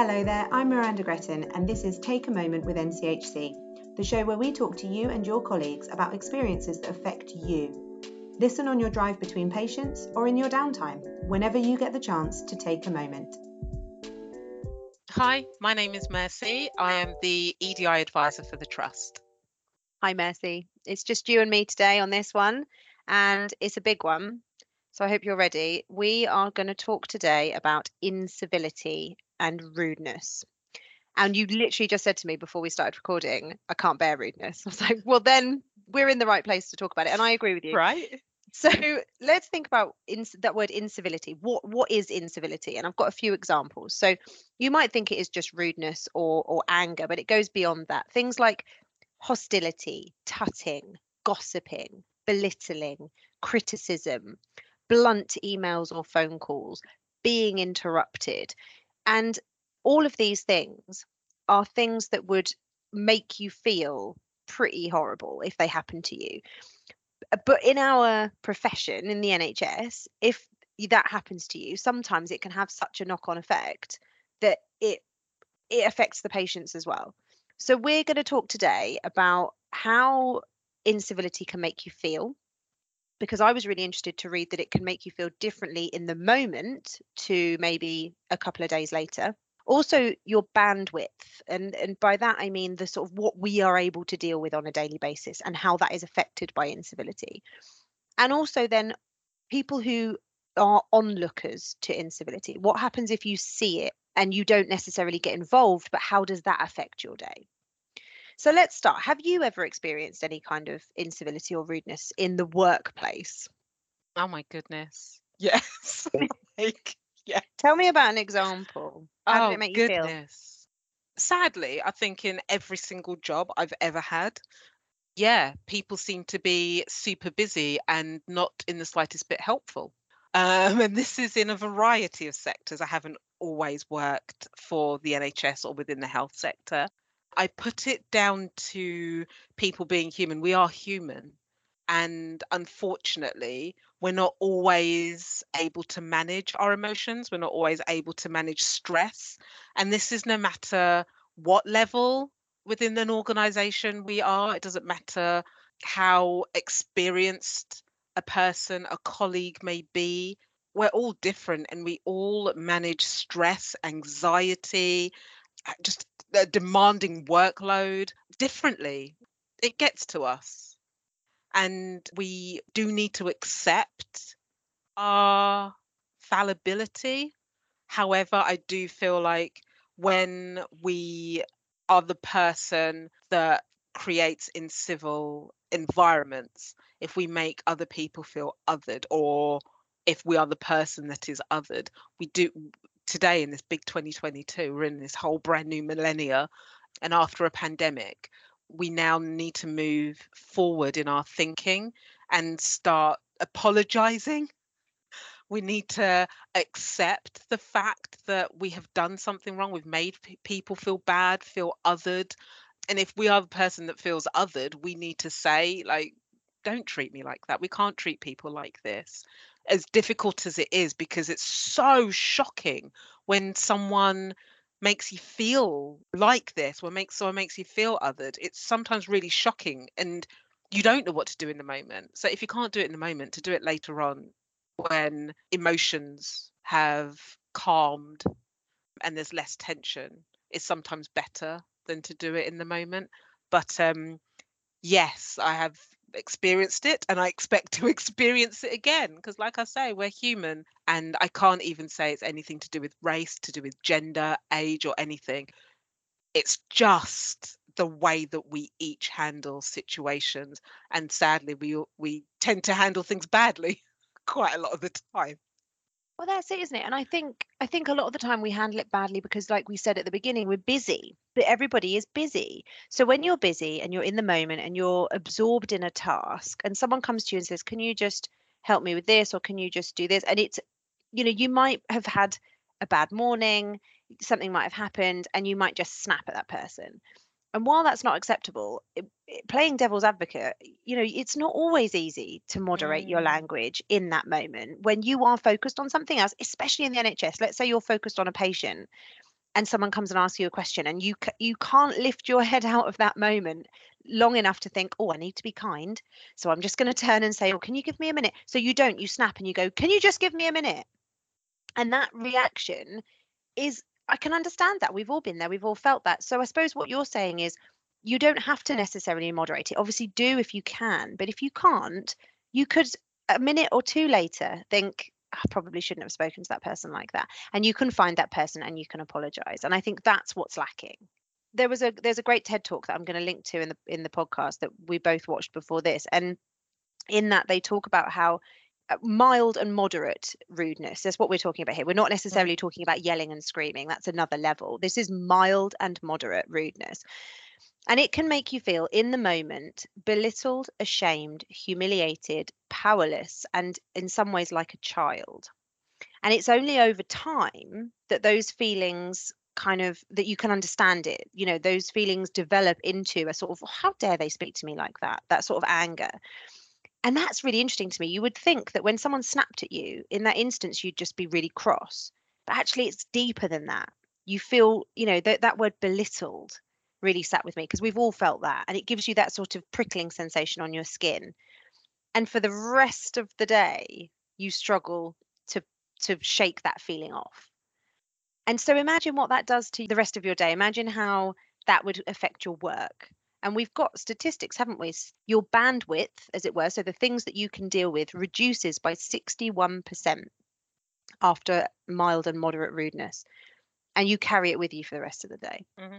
Hello there, I'm Miranda Gretton, and this is Take a Moment with NCHC, the show where we talk to you and your colleagues about experiences that affect you. Listen on your drive between patients or in your downtime, whenever you get the chance to take a moment. Hi, my name is Mercy. I am the EDI advisor for the Trust. Hi, Mercy. It's just you and me today on this one, and it's a big one. So I hope you're ready. We are going to talk today about incivility and rudeness. And you literally just said to me before we started recording, I can't bear rudeness. I was like, well, then we're in the right place to talk about it. And I agree with you. Right. So let's think about ins- that word incivility. What what is incivility? And I've got a few examples. So you might think it is just rudeness or or anger, but it goes beyond that. Things like hostility, tutting, gossiping, belittling, criticism, blunt emails or phone calls, being interrupted. And all of these things are things that would make you feel pretty horrible if they happen to you. Uh, but in our profession, in the NHS, if that happens to you, sometimes it can have such a knock on effect that it it affects the patients as well. So we're going to talk today about how incivility can make you feel because I was really interested to read that it can make you feel differently in the moment to maybe a couple of days later. Also, your bandwidth, and and by that I mean the sort of what we are able to deal with on a daily basis and how that is affected by incivility, and also then people who are onlookers to incivility. What happens if you see it and you don't necessarily get involved, but how does that affect your day? So let's start. Have you ever experienced any kind of incivility or rudeness in the workplace? Oh my goodness. Yes. like, yeah. Tell me about an example. How oh, did it make you feel? goodness. Sadly, I think in every single job I've ever had, yeah, people seem to be super busy and not in the slightest bit helpful. Um, and this is in a variety of sectors. I haven't always worked for the NHS or within the health sector. I put it down to people being human. We are human. And unfortunately, we're not always able to manage our emotions. We're not always able to manage stress. And this is no matter what level within an organization we are, it doesn't matter how experienced a person, a colleague may be. We're all different and we all manage stress, anxiety, uh, just a demanding workload differently. It gets to us. And we do need to accept our fallibility. However, I do feel like when we are the person that creates in civil environments, if we make other people feel othered or if we are the person that is othered, we do today in this big 2022 we're in this whole brand new millennia and after a pandemic we now need to move forward in our thinking and start apologizing. We need to accept the fact that we have done something wrong we've made p- people feel bad feel othered and if we are the person that feels othered we need to say like don't treat me like that we can't treat people like this as difficult as it is because it's so shocking when someone makes you feel like this or makes someone makes you feel othered. It's sometimes really shocking and you don't know what to do in the moment. So if you can't do it in the moment to do it later on when emotions have calmed and there's less tension is sometimes better than to do it in the moment. But um yes i have experienced it and I expect to experience it again. Because, like I say, we're human. And I can't even say it's anything to do with race, to do with gender, age, or anything. It's just the way that we each handle situations. And sadly, we, we tend to handle things badly quite a lot of the time. Well, that's it, isn't it? And I think I think a lot of the time we handle it badly because, like we said at the beginning, we're busy. But everybody is busy. So when you're busy and you're in the moment and you're absorbed in a task, and someone comes to you and says, "Can you just help me with this?" or "Can you just do this?" and it's, you know, you might have had a bad morning, something might have happened, and you might just snap at that person and while that's not acceptable it, it, playing devil's advocate you know it's not always easy to moderate mm. your language in that moment when you are focused on something else especially in the nhs let's say you're focused on a patient and someone comes and asks you a question and you you can't lift your head out of that moment long enough to think oh i need to be kind so i'm just going to turn and say oh can you give me a minute so you don't you snap and you go can you just give me a minute? And that reaction is i can understand that we've all been there we've all felt that so i suppose what you're saying is you don't have to necessarily moderate it obviously do if you can but if you can't you could a minute or two later think ah, I probably shouldn't have spoken to that person like that. And you can find that person and you can apologize. And I think that's what's lacking. There was a there's a great TED talk that I'm going to link to in the in the podcast that we both watched before this. And in that they talk about how mild and moderate rudeness. That's what we're talking about here. We're not mm. necessarily talking about yelling and screaming. That's another level. This is mild and moderate rudeness. And it can make you feel in the moment belittled, ashamed, humiliated, powerless, and in some ways like a child. And it's only over time that those feelings kind of that you can understand it. You know those feelings develop into a sort of how dare they speak to me like that? That sort of anger and that's really interesting to me. You would think that when someone snapped at you in that instance you'd just be really cross but actually it's deeper than that. You feel you know that that word belittled really sat with me because we've all felt that and it gives you that sort of prickling sensation on your skin. And for the rest of the day you struggle to to shake that feeling off. And so imagine what that does to the rest of your day. Imagine how that would affect your work and we've got statistics haven't we your bandwidth as it were so the things that you can deal with reduces by 61% after mild and moderate rudeness and you carry it with you for the rest of the day mm-hmm.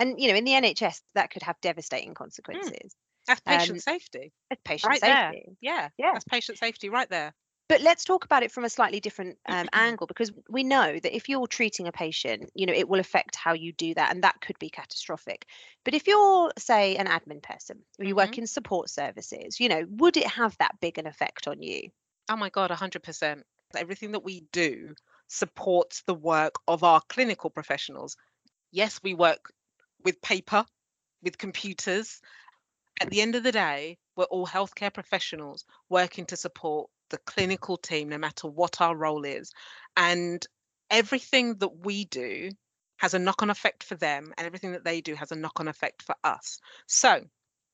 And you know, in the NHS, that could have devastating mm. consequences. That's patient um, safety. That's patient right safety. There. Yeah, yeah. That's patient safety right there. But let's talk about it from a slightly different um, angle because we know that if you're treating a patient, you know, it will affect how you do that, and that could be catastrophic. But if you're, say, an admin person, or you mm-hmm. work in support services, you know, would it have that big an effect on you? Oh my God, 100%. Everything that we do supports the work of our clinical professionals. Yes, we work with paper, with computers. At the end of the day, we're all healthcare professionals working to support the clinical team, no matter what our role is. And everything that we do has a knock on effect for them, and everything that they do has a knock on effect for us. So,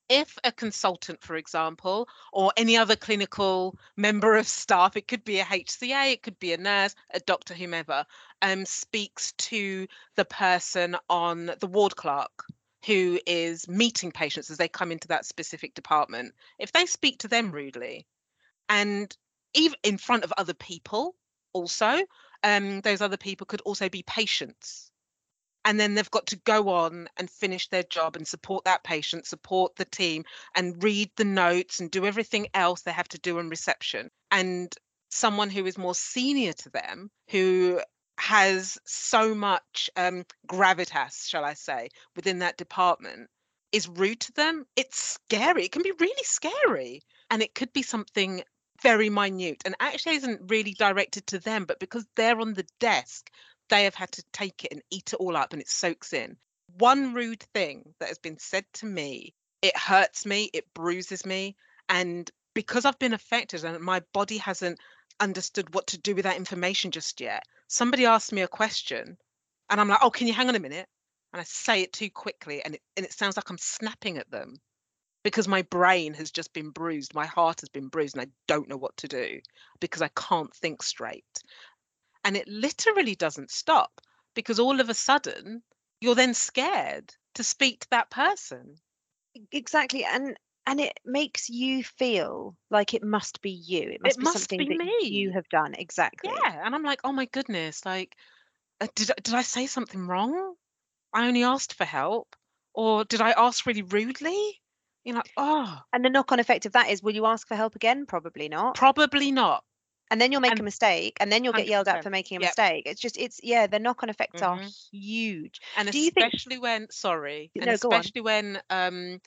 if a consultant, for example, or any other clinical member of staff, it could be a HCA, it could be a nurse, a doctor, whomever, um, speaks to the person on the ward clerk who is meeting patients as they come into that specific department, if they speak to them rudely and even in front of other people, also, um, those other people could also be patients. And then they've got to go on and finish their job and support that patient support the team and read the notes and do everything else they have to do in reception. And someone who is more senior to them who has so much um, gravitas shall i say within that department is rude to them it's scary it can be really scary and it could be something very minute and actually isn't really directed to them but because they're on the desk they have had to take it and eat it all up and it soaks in. One rude thing that has been said to me, it hurts me, it bruises me. And because I've been affected and my body hasn't understood what to do with that information just yet, somebody asked me a question and I'm like, oh, can you hang on a minute? And I say it too quickly and it, and it sounds like I'm snapping at them because my brain has just been bruised, my heart has been bruised, and I don't know what to do because I can't think straight. And it literally doesn't stop because all of a sudden you're then scared to speak to that person. Exactly. And and it makes you feel like it must be you. It must it be must something be that me. you have done. Exactly. Yeah. And I'm like, oh my goodness, like, uh, did, did I say something wrong? I only asked for help. Or did I ask really rudely? You're like, oh. And the knock on effect of that is will you ask for help again? Probably not. Probably not and then you'll make and, a mistake and then you'll get yelled at for making a yep. mistake it's just it's yeah the knock-on effects mm-hmm. are huge and do especially think... when sorry and no, especially when um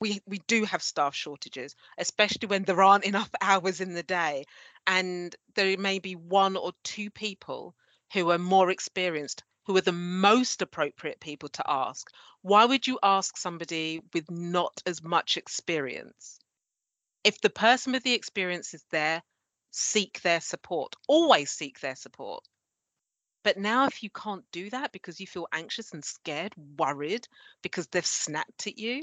we we do have staff shortages especially when there aren't enough hours in the day and there may be one or two people who are more experienced who are the most appropriate people to ask why would you ask somebody with not as much experience if the person with the experience is there seek their support. Always seek their support. But now, if you can't do that because you feel anxious and scared, worried because they've snapped at you,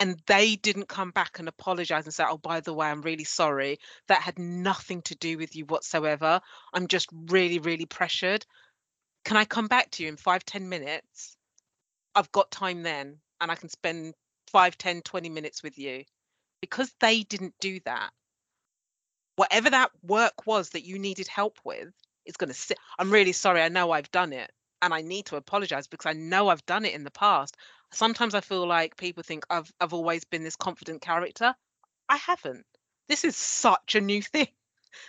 and they didn't come back and apologize and say, Oh, by the way, I'm really sorry. That had nothing to do with you whatsoever. I'm just really, really pressured. Can I come back to you in five, ten minutes? I've got time then, and I can spend five, ten, twenty minutes with you. Because they didn't do that, whatever that work was that you needed help with is going to sit. I'm really sorry. I know I've done it and I need to apologize because I know I've done it in the past. Sometimes I feel like people think I've I've always been this confident character. I haven't. This is such a new thing.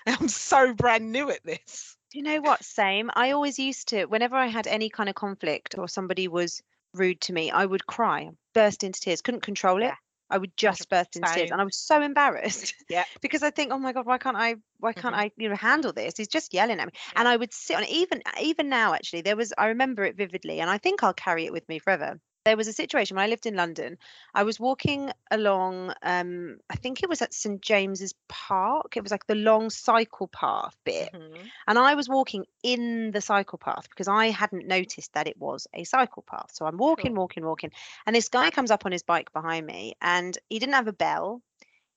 I'm so brand new at this. Do you know what? Same. I always used to, whenever I had any kind of conflict or somebody was rude to me, I would cry, burst into tears, couldn't control it. I would just burst into tears, and I was so embarrassed Yeah. because I think, oh my god, why can't I? Why can't Mhm. I? You know, handle this? He's just yelling at me, and I would sit on it. Even even now, actually, there was I remember it vividly, and I think I'll carry it with me forever. There was a situation when I lived in London. I was walking along, um, I think it was at St James's Park. It was like the long cycle path bit, Mhm. and I was walking in the cycle path because I hadn't noticed that it was a cycle path. So I'm walking, walking, walking. And this guy comes up on his bike behind me and he didn't have a bell.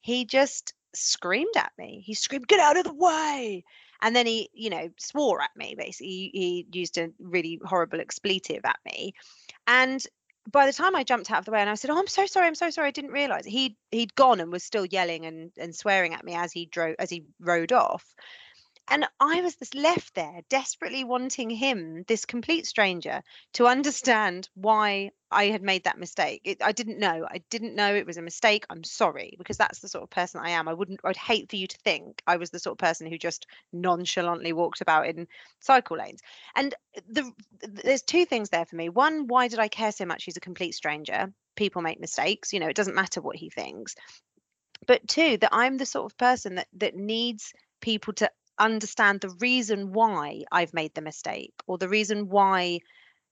He just screamed at me. He screamed, Get out of the way. And then he, you know, swore at me basically. He, he used a really horrible expletive at me. And by the time I jumped out of the way and I said, "Oh, I'm so sorry, I'm so sorry, I didn't realize." He'd he'd gone and was still yelling and and swearing at me as he drove as he rode off. And I was just left there desperately wanting him, this complete stranger, to understand why I had made that mistake. It, I didn't know. I didn't know it was a mistake. I'm sorry because that's the sort of person I am. I wouldn't. I'd hate for you to think I was the sort of person who just nonchalantly walked about in cycle lanes. And the there's two things there for me. One, why did I care so much? He's a complete stranger. People make mistakes. You know, it doesn't matter what he thinks. But two, that I'm the sort of person that that needs people to understand the reason why I've made the mistake or the reason why,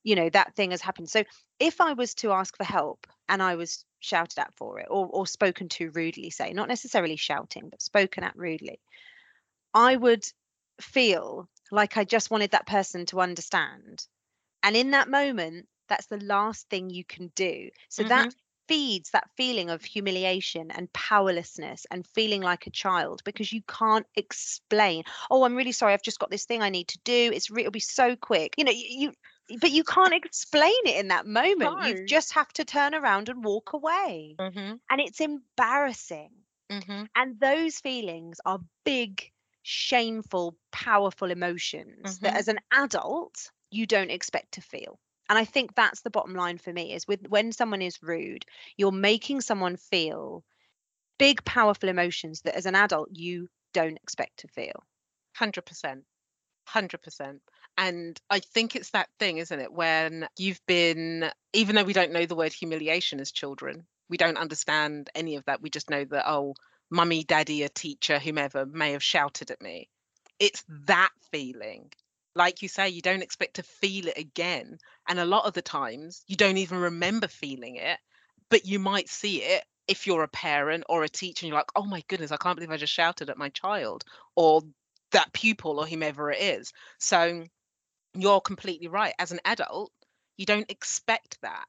you know, that thing has happened. So if I was to ask for help and I was shouted at for it or, or spoken to rudely, say, not necessarily shouting, but spoken at rudely, I would feel like I just wanted that person to understand. And in that moment, that's the last thing you can do. So that mm-hmm. Feeds that feeling of humiliation and powerlessness and feeling like a child because you can't explain oh i'm really sorry i've just got this thing i need to do it's re- it'll be so quick you know you, you but you can't explain it in that moment No. you just have to turn around and walk away Mhm. and it's embarrassing Mhm. and those feelings are big shameful powerful emotions that Mhm. as an adult you don't expect to feel and i think that's the bottom line for me is with when someone is rude you're making someone feel big powerful emotions that as an adult you don't expect to feel Hundred percent, hundred percent. And I think it's that thing, isn't it? When you've been, even though we don't know the word humiliation as children, we don't understand any of that. We just know that oh, mummy, daddy, a teacher, whomever may have shouted at me. It's that feeling. Like you say, you don't expect to feel it again. And a lot of the times you don't even remember feeling it, but you might see it if you're a parent or a teacher and you're like, oh my goodness, I can't believe I just shouted at my child or that pupil or whomever it is. So you're completely right. As an adult, you don't expect that.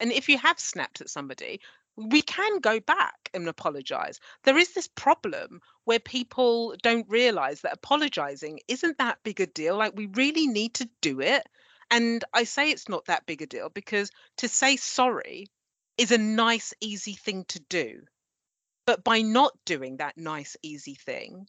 And if you have snapped at somebody, we can go back and apologize. There is this problem where people don't realize that apologizing isn't that big a deal. Like, we really need to do it. And I say it's not that big a deal because to say sorry is a nice, easy thing to do. But by not doing that nice, easy thing,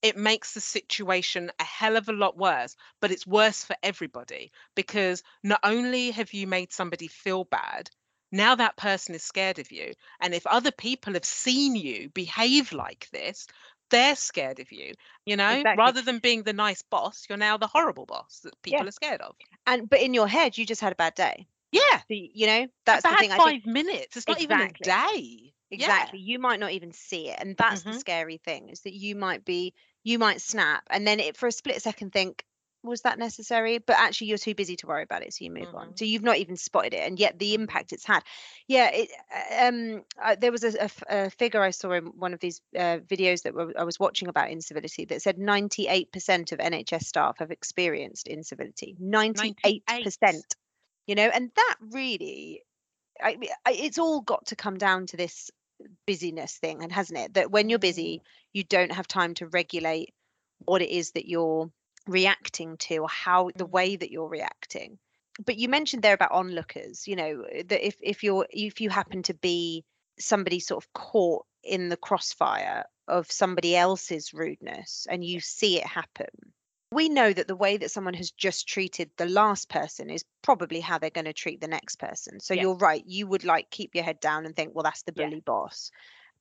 it makes the situation a hell of a lot worse, but it's worse for everybody because not only have you made somebody feel bad, now that person is scared of you. And if other people have seen you behave like this, they're scared of you. You know, Exactly. rather than being the nice boss, you're now the horrible boss that people Yeah. are scared of. and but in your head you just had a bad day Yeah. so, you know that's That's the thing i five minutes. It's not Exactly. even a day. Yeah. exactly you might not even see it and that's the Mhm. scary thing is that you might be you might snap and then it for a split second think was that necessary but actually you're too busy to worry about it so you move on. Mhm. so you've not even spotted it and yet the impact it's had. Yeah it, uh, um uh, there was a figure i saw in one of these uh, videos that were, i was watching about incivility that said 98% of nhs staff have experienced incivility. 98% 98. you know and that really, I, I, it's all got to come down to this busyness thing and hasn't it? That when you're busy you don't have time to regulate what it is that you're reacting to or how the Mhm. way that you're reacting. But you mentioned there about onlookers you know that if if you're if you happen to be somebody sort of caught in the crossfire of somebody else's rudeness and you see it happen we know that the way that someone has just treated the last person is probably how they're going to treat the next person. So you're right you would like keep your head down and think well that's the Yeah. bully boss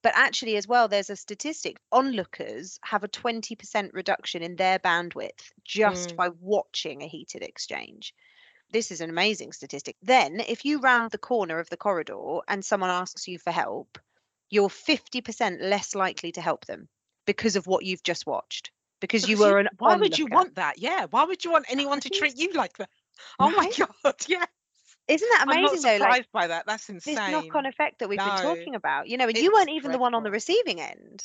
but actually as well there's a statistic onlookers have a 20% reduction in their bandwidth just Mm. by watching a heated exchange this is an amazing statistic then if you round the corner of the corridor and someone asks you for help you're 50% less likely to help them because of what you've just watched because you were an why would you want that? Yeah. Why would you want anyone to treat you like that? Oh my god. Yeah. Isn't that amazing? I'm not amazing though surprised like by that. That's insane. this knock-on effect that we've been talking about you know and you weren't even the one on the receiving end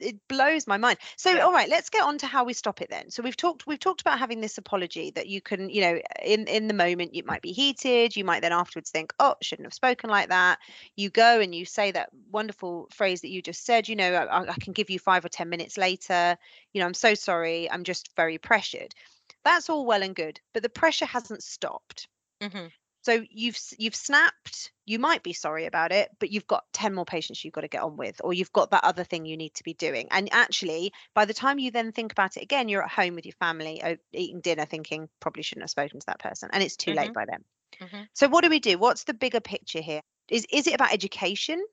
it blows my mind so Yeah. all right let's get on to how we stop it then so we've talked we've talked about having this apology that you can you know in in the moment you might be heated you might then afterwards think oh shouldn't have spoken like that you go and you say that wonderful phrase that you just said you know I, I can give you five or ten minutes later you know i'm so sorry i'm just very pressured that's all well and good but the pressure hasn't stopped Mhm. So you've you've snapped. You might be sorry about it, but you've got 10 more patients you've got to get on with, or you've got that other thing you need to be doing. And actually, by the time you then think about it again, you're at home with your family, eating dinner, thinking probably shouldn't have spoken to that person, and it's too late by then. Mhm. So what do we do? What's the bigger picture here? Is is it about education?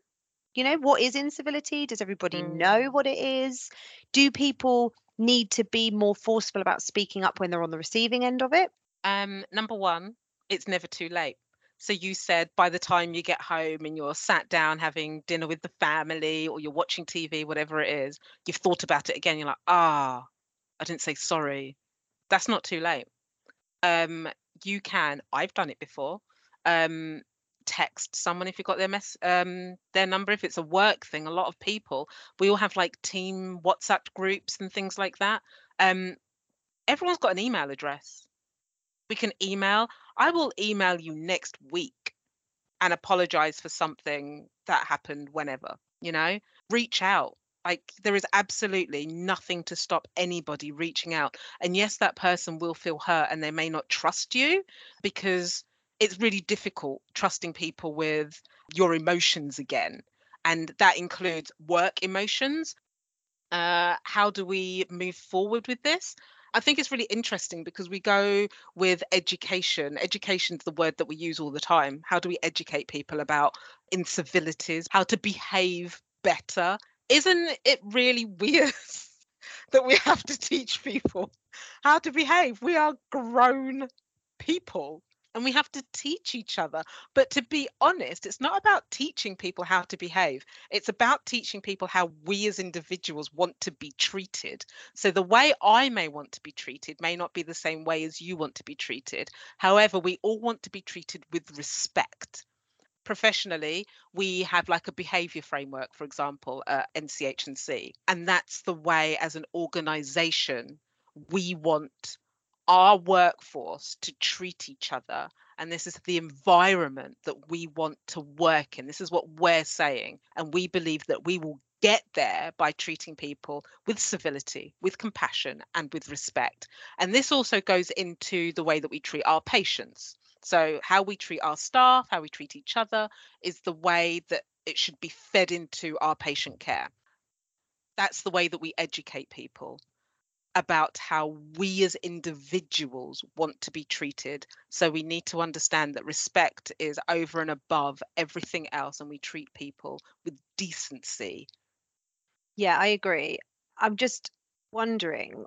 You know, what is incivility? Does everybody know Mm. what it is? Do people need to be more forceful about speaking up when they're on the receiving end of it? Um, number one, it's never too late. So you said by the time you get home and you're sat down having dinner with the family or you're watching TV, whatever it is, you've thought about it again. You're like, ah, I didn't say sorry. That's not too late. Um, you can. I've done it before. Um, text someone if you've got their mess um their number if it's a work thing a lot of people we all have like team whatsapp groups and things like that um everyone's got an email address we can email i will email you next week and apologize for something that happened whenever you know? Reach out. Like there is absolutely nothing to stop anybody reaching out. And yes that person will feel hurt and they may not trust you because it's really difficult trusting people with your emotions again. And that includes work emotions. Uh, how do we move forward with this I think it's really interesting because we go with education. Education is the word that we use all the time. How do we educate people about incivilities, how to behave better? Isn't it really weird that we have to teach people how to behave? We are grown people and we have to teach each other. But to be honest, it's not about teaching people how to behave, it's about teaching people how we as individuals want to be treated. So the way I may want to be treated may not be the same way as you want to be treated. However, we all want to be treated with respect. Professionally, we have like a behavior framework, for example, uh, NCH&C, and that's the way as an organization we want our workforce to treat each other and this is the environment that we want to work in. This is what we're saying and we believe that we will get there by treating people with civility with compassion and with respect. And this also goes into the way that we treat our patients. So how we treat our staff how we treat each other is the way that it should be fed into our patient care. That's the way that we educate people about how we as individuals want to be treated. So we need to understand that respect is over and above everything else, and we treat people with decency. Yeah, I agree. I'm just wondering,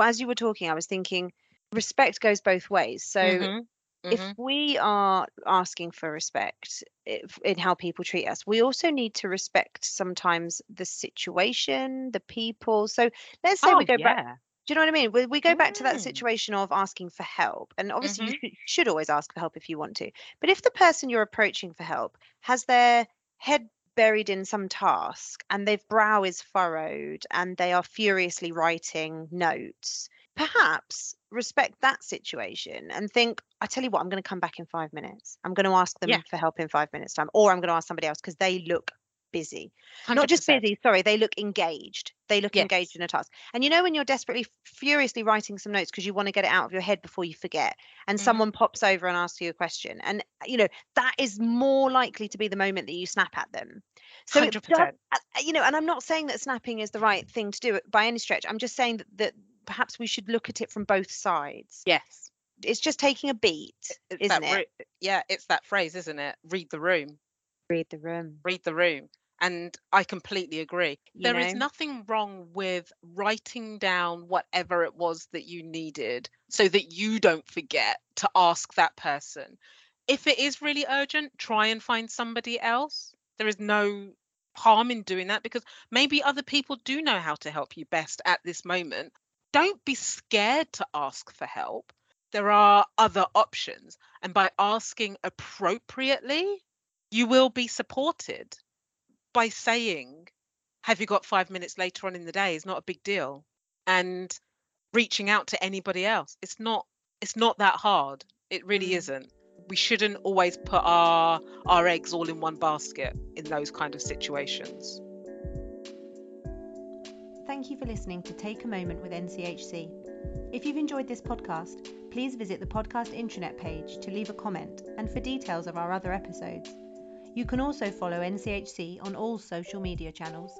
as you were talking, I was thinking respect goes both ways. So mm-hmm. Mhm, if we are asking for respect if, in how people treat us, we also need to respect sometimes the situation, the people. So let's say Oh, we go back. Do you know what I mean? We, we go back to that Mm. situation of asking for help. And obviously, Mhm. you should always ask for help if you want to. But if the person you're approaching for help has their head buried in some task and their brow is furrowed and they are furiously writing notes, perhaps respect that situation and think, I tell you what, I'm going to come back in five minutes. I'm going to ask them Yeah. for help in five minutes' time, or I'm going to ask somebody else because they look busy not just busy sorry they look engaged they look Yes. engaged in a task and you know when you're desperately furiously writing some notes because you want to get it out of your head before you forget and Mhm. someone pops over and asks you a question and you know that is more likely to be the moment that you snap at them so 100%. uh, you know and i'm not saying that snapping is the right thing to do by any stretch i'm just saying that, that perhaps we should look at it from both sides Yes. it's just taking a beat It's isn't it yeah, it's that phrase, isn't it? Read the room. read the room Read the room. And I completely agree. You There is know? nothing wrong with writing down whatever it was that you needed so that you don't forget to ask that person. If it is really urgent, try and find somebody else. There is no harm in doing that because maybe other people do know how to help you best at this moment. Don't be scared to ask for help. There are other options. And by asking appropriately, you will be supported by saying, Have you got five minutes later on in the day is not a big deal. And reaching out to anybody else. It's not it's not that hard. It really Mm. isn't. We shouldn't always put our our eggs all in one basket in those kind of situations. Thank you for listening to Take a Moment with NCHC. If you've enjoyed this podcast, please visit the podcast intranet page to leave a comment and for details of our other episodes. You can also follow NCHC on all social media channels.